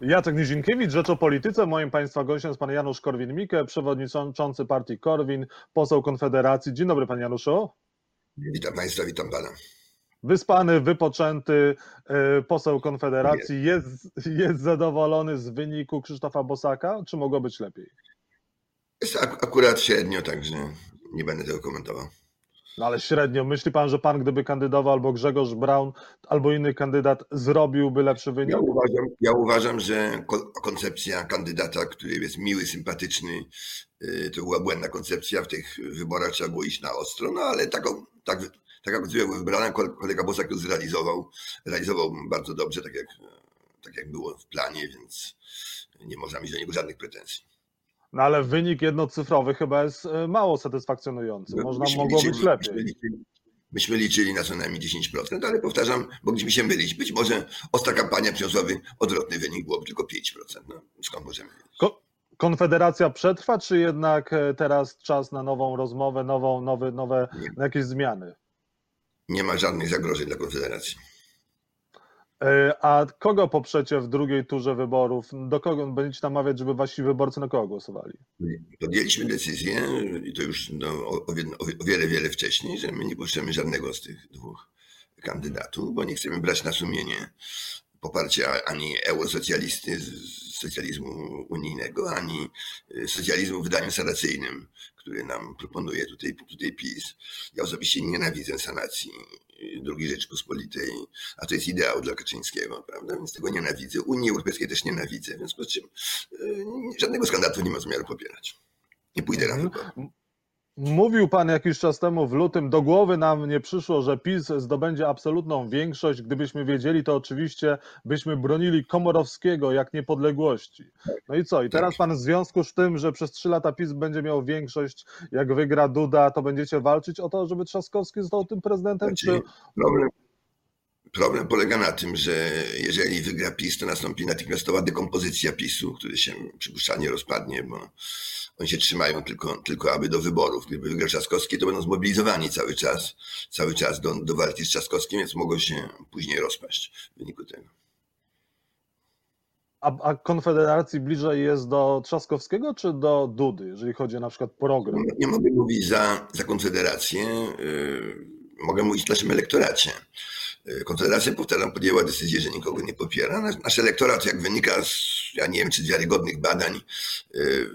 Jacek Nizinkiewicz, Rzecz o Polityce. Moim Państwa gościem jest Pan Janusz Korwin-Mikke, przewodniczący partii Korwin, poseł Konfederacji. Dzień dobry Panie Januszu. Witam Państwa, witam Pana. Wyspany, wypoczęty e, poseł Konfederacji jest, jest zadowolony z wyniku Krzysztofa Bosaka, czy mogło być lepiej? Jest ak- akurat średnio, także nie będę tego komentował. No ale średnio. Myśli Pan, że Pan gdyby kandydował albo Grzegorz Braun, albo inny kandydat zrobiłby lepszy wynik? Ja uważam, ja uważam że ko- koncepcja kandydata, który jest miły, sympatyczny, y, to była błędna koncepcja. W tych wyborach trzeba było iść na ostro, no ale taką, tak, taka koncepcja była wybrana. Kol- Kolega Bosak ją zrealizował. Realizował bardzo dobrze, tak jak, tak jak było w planie, więc nie można mieć do niego żadnych pretensji. No ale wynik jednocyfrowy chyba jest e, mało satysfakcjonujący. Można, Myśmy mogło być liczyli- lepiej. Myśmy liczyli, myśmy liczyli na co najmniej 10%, ale powtarzam, mogliśmy się mylić. Być może ostra kampania przyniosłaby odwrotny wynik, byłoby tylko 5%. No, skąd możemy? Ko- Konfederacja przetrwa, czy jednak e, teraz czas na nową rozmowę, nową, nowy, nowe na jakieś zmiany? Nie ma żadnych zagrożeń dla Konfederacji. E, A kogo poprzecie w drugiej turze wyborów? Do kogo będziecie namawiać, żeby wasi wyborcy na kogo głosowali? Podjęliśmy decyzję, i to już no, o, o, wie- o wiele, wiele wcześniej, że my nie poprzemy żadnego z tych dwóch kandydatów, bo nie chcemy brać na sumienie poparcia ani eurosocjalisty z socjalizmu unijnego, ani y, socjalizmu w wydaniu sanacyjnym, który nam proponuje tutaj, tutaj PiS. Ja osobiście nienawidzę sanacji y, II Rzeczypospolitej, a to jest ideał dla Kaczyńskiego, prawda? Więc tego nienawidzę. Unii Europejskiej też nienawidzę, w związku z czym y, żadnego skandatu nie ma zamiaru popierać. Nie pójdę na Mhm. wybory. Mówił pan jakiś czas temu w lutym, do głowy nam nie przyszło, że PiS zdobędzie absolutną większość. Gdybyśmy wiedzieli, to oczywiście byśmy bronili Komorowskiego jak niepodległości. No i co? I teraz pan w związku z tym, że przez trzy lata PiS będzie miał większość, jak wygra Duda, to będziecie walczyć o to, żeby Trzaskowski został tym prezydentem? Znaczy, Czy... problem, problem polega na tym, że jeżeli wygra PiS, to nastąpi natychmiastowa dekompozycja PiSu, który się przypuszczalnie rozpadnie, bo oni się trzymają tylko, tylko aby do wyborów. Gdyby wygrał Trzaskowski, to będą zmobilizowani cały czas, cały czas do, do walki z Trzaskowskim, więc mogą się później rozpaść w wyniku tego. A, a Konfederacji bliżej jest do Trzaskowskiego czy do Dudy, jeżeli chodzi o na przykład program? Nie, nie mogę mówić za, za Konfederację, yy, mogę mówić w naszym elektoracie. Yy, Konfederacja, powtarzam, podjęła decyzję, że nikogo nie popiera. Nasz, nasz elektorat, jak wynika z, ja nie wiem, czy z wiarygodnych badań,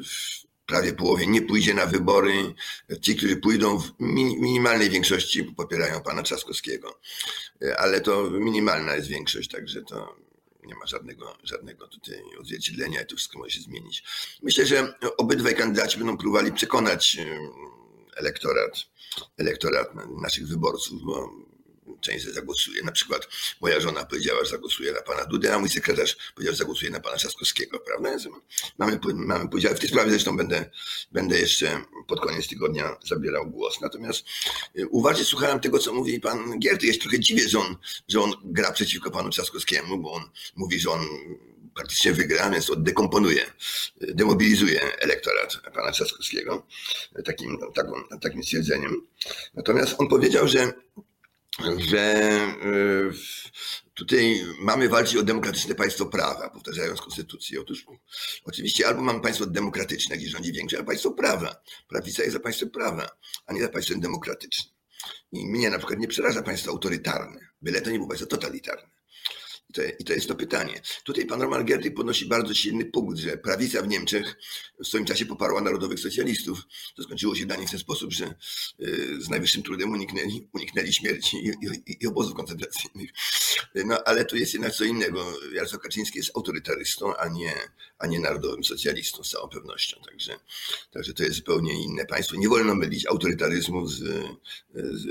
w prawie połowie nie pójdzie na wybory. Ci, którzy pójdą w mini- minimalnej większości popierają pana Trzaskowskiego. Yy, Ale to minimalna jest większość, także to nie ma żadnego, żadnego tutaj odzwierciedlenia i to wszystko może się zmienić. Myślę, że obydwaj kandydaci będą próbowali przekonać elektorat, elektorat naszych wyborców, bo część zagłosuje. Na przykład moja żona powiedziała, że zagłosuje na pana Dudę, a mój sekretarz powiedział, że zagłosuje na pana Trzaskowskiego, prawda? Mamy, mamy podziały. W tej sprawie zresztą będę, będę jeszcze pod koniec tygodnia zabierał głos. Natomiast y, uważnie słuchałem tego, co mówi pan Gierty. Się trochę dziwię, że on, że on gra przeciwko panu Trzaskowskiemu, bo on mówi, że on praktycznie wygra, więc on dekomponuje, y, demobilizuje elektorat pana Trzaskowskiego takim, taką, takim stwierdzeniem. Natomiast on powiedział, że że y, tutaj mamy walczyć o demokratyczne państwo prawa, powtarzając konstytucję. Otóż oczywiście albo mamy państwo demokratyczne, gdzie rządzi większość, albo państwo prawa. Prawica jest za państwem prawa, a nie za państwem demokratycznym. I mnie na przykład nie przeraża państwo autorytarne, byle to nie było państwo totalitarne. I to, I to jest to pytanie. Tutaj pan Roman Gerty podnosi bardzo silny punkt, że prawica w Niemczech w swoim czasie poparła narodowych socjalistów. To skończyło się dla nich w ten sposób, że y, z najwyższym trudem uniknęli, uniknęli śmierci i, i, i obozów koncentracyjnych. No ale tu jest jednak co innego. Jarosław Kaczyński jest autorytarystą, a nie, a nie narodowym socjalistą z całą pewnością. Także, także to jest zupełnie inne państwo. Nie wolno mylić autorytaryzmu z, z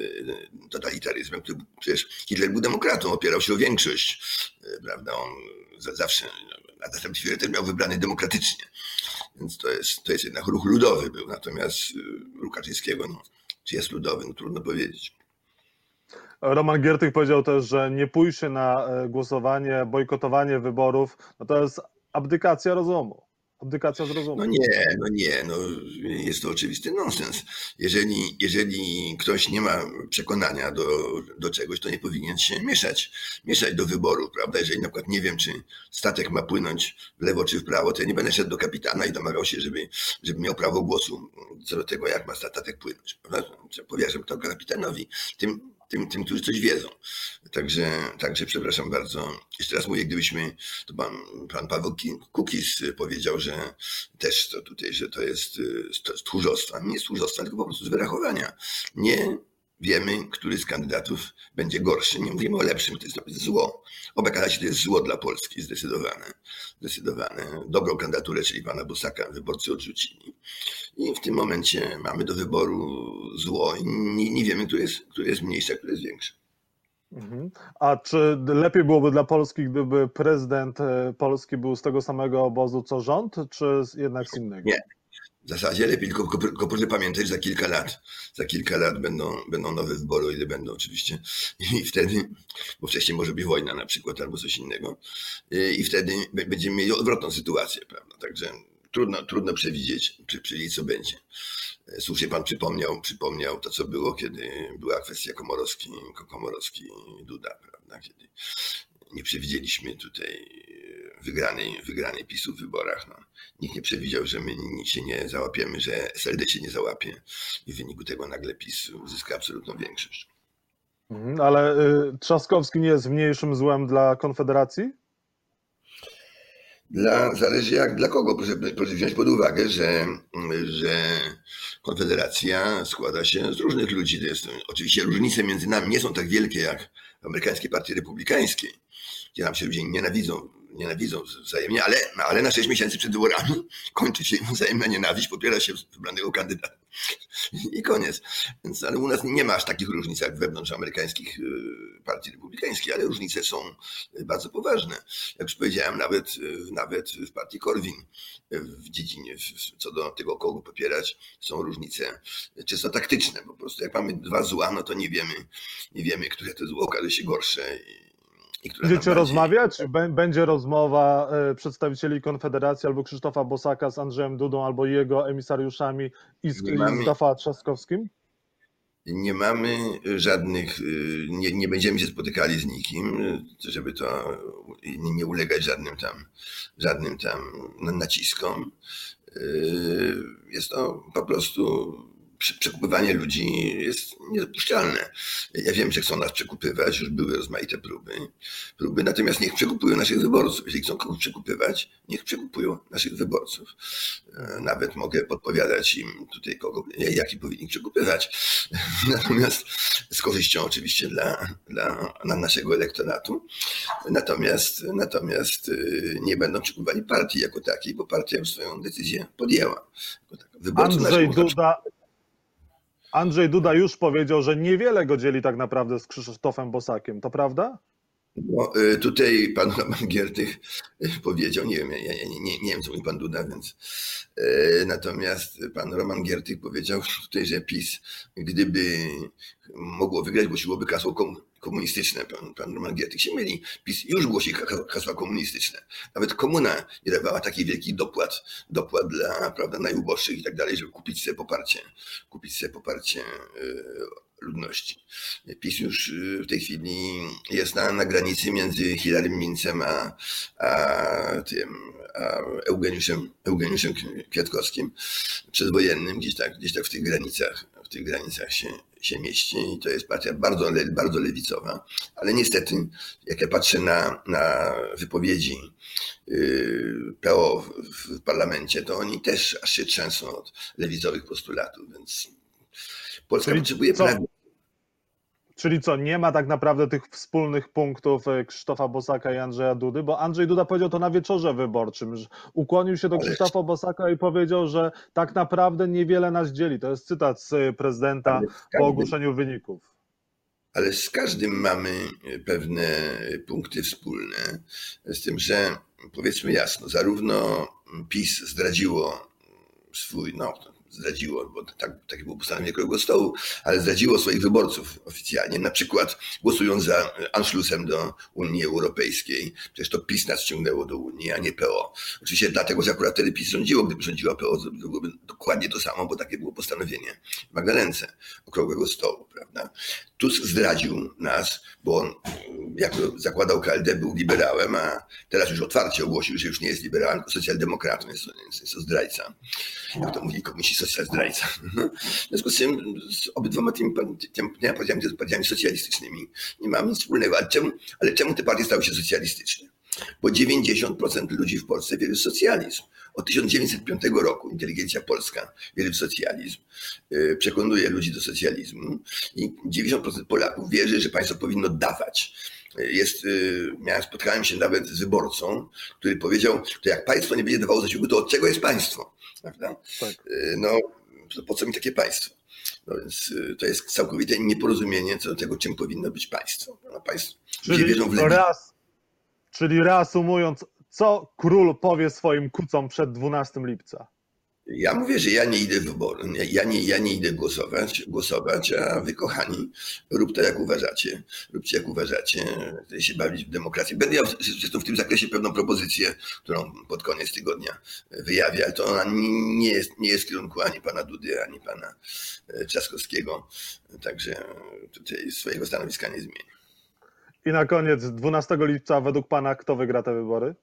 totalitaryzmem, który przecież Hitler był demokratą, opierał się o większość, prawda? On za- zawsze, a następnie Führer też miał wybrany demokratycznie. Więc to jest, to jest jednak ruch ludowy był. Natomiast y, ruch Kaczyńskiego, no, czy jest ludowy, no trudno powiedzieć. Roman Giertych powiedział też, że nie pójście na e, głosowanie, bojkotowanie wyborów, no to jest abdykacja rozumu. Abdykacja z rozumu. No nie, no nie, no jest to oczywisty nonsens. Jeżeli, jeżeli ktoś nie ma przekonania do, do czegoś, to nie powinien się mieszać, mieszać do wyboru, prawda? Jeżeli na przykład nie wiem, czy statek ma płynąć w lewo czy w prawo, to ja nie będę szedł do kapitana i domagał się, żeby, żeby miał prawo głosu co do tego, jak ma statek płynąć? Powierzam to kapitanowi. Tym, tym, tym, którzy coś wiedzą. Także, także przepraszam bardzo. Jeszcze raz mówię, gdybyśmy, to pan, pan Paweł Kukis powiedział, że też to tutaj, że to jest z tchórzostwa. Nie z tylko po prostu z wyrachowania. Nie wiemy, który z kandydatów będzie gorszy. Nie mówimy o lepszym, to jest zło. Oba kandydaci to jest zło dla Polski, zdecydowane. Zdecydowane. Dobrą kandydaturę, czyli pana Busaka, wyborcy odrzucili. I w tym momencie mamy do wyboru zło i nie, nie wiemy, które jest, które jest mniejsze, a które jest większe. Mhm. A czy lepiej byłoby dla Polski, gdyby prezydent e, Polski był z tego samego obozu co rząd, czy jednak z innego? Nie, w zasadzie lepiej, tylko, tylko proszę pamiętać, że za kilka lat, za kilka lat będą, będą nowe wybory, ile będą oczywiście. I wtedy, bo wcześniej może być wojna na przykład albo coś innego. I wtedy będziemy mieli odwrotną sytuację, prawda? Także trudno, trudno przewidzieć, przewidzieć, co będzie. Słusznie pan przypomniał, przypomniał to, co było, kiedy była kwestia Komorowski, Komorowski Duda, prawda? Kiedy nie przewidzieliśmy tutaj wygranej, wygranej PiSu w wyborach. No. Nikt nie przewidział, że my się nie załapiemy, że SLD się nie załapie i w wyniku tego nagle PiS uzyska absolutną większość. Mhm, ale y, Trzaskowski nie jest mniejszym złem dla Konfederacji? Dla, zależy jak dla kogo. Proszę, proszę wziąć pod uwagę, że, że Konfederacja składa się z różnych ludzi. To jest, oczywiście różnice między nami nie są tak wielkie jak w amerykańskiej partii republikańskiej, gdzie nam się ludzie nienawidzą nienawidzą wzajemnie, ale, ale na 6 miesięcy przed wyborami kończy się wzajemna nienawiść, popiera się wybranego kandydata. I koniec. Więc, ale u nas nie ma aż takich różnic jak wewnątrz amerykańskich y, partii republikańskich, ale różnice są bardzo poważne. Jak już powiedziałem, nawet, y, nawet w partii Korwin w dziedzinie, co do tego, kogo popierać, są różnice czysto taktyczne. Po prostu jak mamy dwa zła, no to nie wiemy, nie wiemy, które to zło okaże się gorsze Będziecie rozmawiać? Będzie rozmowa e, przedstawicieli Konfederacji albo Krzysztofa Bosaka z Andrzejem Dudą albo jego emisariuszami i z, mamy... Trzaskowskim? Nie mamy żadnych, e, nie, nie będziemy się spotykali z nikim, żeby to nie, ulegać żadnym tam, żadnym tam naciskom. E, jest to po prostu przekupywanie ludzi jest niedopuszczalne. Ja wiem, że chcą nas przekupywać, już były rozmaite próby, próby, natomiast niech przekupują naszych wyborców. Jeśli chcą kogoś przekupywać, niech przekupują naszych wyborców. E, nawet mogę podpowiadać im tutaj, kogo, jaki powinni przekupywać. Natomiast z korzyścią oczywiście dla, dla, dla naszego elektoratu. Natomiast, natomiast e, nie będą przekupywali partii jako takiej, bo partia już swoją decyzję podjęła. Wyborcy Andrzej Duda, Andrzej Duda już powiedział, że niewiele go dzieli tak naprawdę z Krzysztofem Bosakiem. To prawda? No, y, tutaj pan Roman Giertych y, powiedział, nie wiem, ja, ja, nie, nie, nie wiem, co mówi pan Duda, więc y, natomiast pan Roman Giertych powiedział tutaj, że PiS, gdyby mogło wygrać, głosiłoby hasło komunistyczne. Pan, pan Roman Giertych się myli. PiS już głosi hasła komunistyczne. Nawet komuna nie dawała takiej wielkiej dopłat, dopłat dla prawda, najuboższych i tak dalej, żeby kupić sobie poparcie, kupić sobie poparcie ludności. PiS już y, w tej chwili jest na, na granicy między Hilarym Mincem a, a tym a Eugeniuszem, Eugeniuszem Kwiatkowskim przedwojennym, gdzieś tak, gdzieś tak w tych granicach, w tych granicach się, się mieści i to jest partia bardzo, bardzo lewicowa, ale niestety, jak ja patrzę na, na wypowiedzi y, PO w parlamencie, to oni też aż się trzęsą od lewicowych postulatów, więc Polska Czyli potrzebuje co? Czyli co, nie ma tak naprawdę tych wspólnych punktów e, Krzysztofa Bosaka i Andrzeja Dudy, bo Andrzej Duda powiedział to na wieczorze wyborczym, że ukłonił się do Krzysztofa Bosaka i powiedział, że tak naprawdę niewiele nas dzieli. To jest cytat z e, prezydenta każdym, po ogłoszeniu wyników. Ale z każdym mamy pewne punkty wspólne, z tym, że powiedzmy jasno, zarówno PiS zdradziło swój, no zdradziło, bo tak, takie było postanowienie Okrągłego Stołu, ale zdradziło swoich wyborców oficjalnie, na przykład głosując za Anschlussem do Unii Europejskiej. Przecież to PiS nas ciągnęło do Unii, a nie PO. Oczywiście dlatego, że akurat wtedy PiS rządziło, gdyby rządziła PO, to byłoby dokładnie to samo, bo takie było postanowienie w Magdalence Okrągłego Stołu, prawda? Tusk zdradził nas, bo on, jak to zakładał KLD, był liberałem, a teraz już otwarcie ogłosił, że już nie jest liberałem, tylko socjaldemokratą, jest, jest, to zdrajca. Jak to mówili komuści, zdrajca. W związku z tym z obydwoma tymi, tymi partiami, partiami socjalistycznymi nie mamy nic wspólnego. Ale czemu, ale czemu te partie stały się socjalistyczne? Bo 90% ludzi w Polsce wierzy w socjalizm. Od 1905 roku inteligencja polska wierzy w socjalizm, yy, przekonuje ludzi do socjalizmu i 90% Polaków wierzy, że państwo powinno dawać. Jest, yy, miałem, spotkałem się nawet z wyborcą, który powiedział, że jak państwo nie będzie dawało zasiłku, to od czego jest państwo? Prawda? Tak. Yy, No, po co mi takie państwo? No więc yy, to jest całkowite nieporozumienie co do tego, czym powinno być państwo. No, państwo Czyli raz, czyli reasumując, co król powie swoim kucom przed 12 lipca? Ja mówię, że ja nie idę w wybory, ja nie, ja nie idę głosować, głosować, a wy kochani, rób to jak uważacie, róbcie jak uważacie, chcecie się bawić w demokrację. Będę miał zresztą w tym zakresie pewną propozycję, którą pod koniec tygodnia wyjawię, ale to ona nie jest, nie jest w kierunku ani pana Dudy, ani pana e, Trzaskowskiego, także tutaj swojego stanowiska nie zmienię. I na koniec 12 lipca według pana kto wygra te wybory?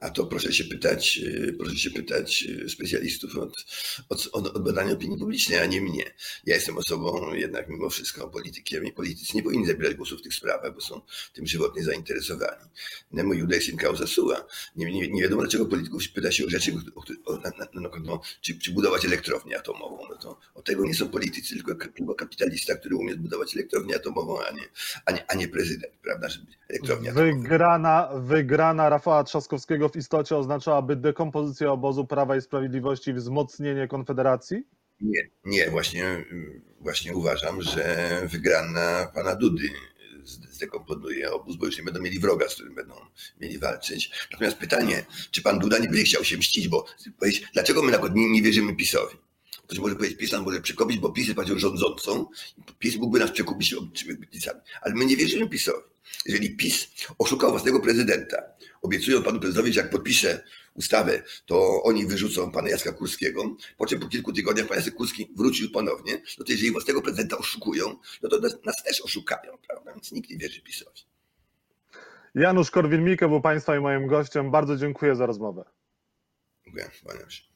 A to proszę się pytać, yy, proszę się pytać yy, specjalistów od, od, od, badania opinii publicznej, a nie mnie. Ja jestem osobą jednak mimo wszystko politykiem i politycy nie powinni zabierać głosu w tych sprawach, bo są tym żywotnie zainteresowani. Nemo judae in causa sua. Nie, nie, nie wiadomo dlaczego polityków pyta się o rzeczy, o, o, no, czy, czy budować elektrownię atomową. No to od tego nie są politycy, tylko, tylko kapitalista, który umie zbudować elektrownię atomową, a nie, a nie, a nie prezydent, prawda, elektrownia. Wygrana, wygrana Rafała Trzaskowskiego w istocie oznaczałaby dekompozycję obozu Prawa i Sprawiedliwości wzmocnienie Konfederacji? Nie, nie, właśnie, właśnie uważam, że wygrana pana Dudy zdekomponuje obóz, bo już nie będą mieli wroga, z którym będą mieli walczyć. Natomiast pytanie, czy pan Duda nie będzie chciał się mścić, bo powiedzieć, dlaczego my na nie, nie wierzymy PiSowi? Ktoś może powiedzieć, PiS nam może przekupić, bo PiS jest partią rządzącą PiS mógłby nas przekupić obietnicami. Ale my nie wierzymy PiSowi. Jeżeli PiS oszukał własnego prezydenta, obiecując panu prezydentowi, że jak podpisze ustawę, to oni wyrzucą pana Jacka Kurskiego, po czym po kilku tygodniach pan Jacek Kurski wrócił ponownie, no to jeżeli własnego prezydenta oszukują, no to nas, nas też oszukają, prawda? Więc nikt nie wierzy PiSowi. Janusz Korwin-Mikke był państwa i moim gościem. Bardzo dziękuję za rozmowę. Dziękuję, kłaniam się.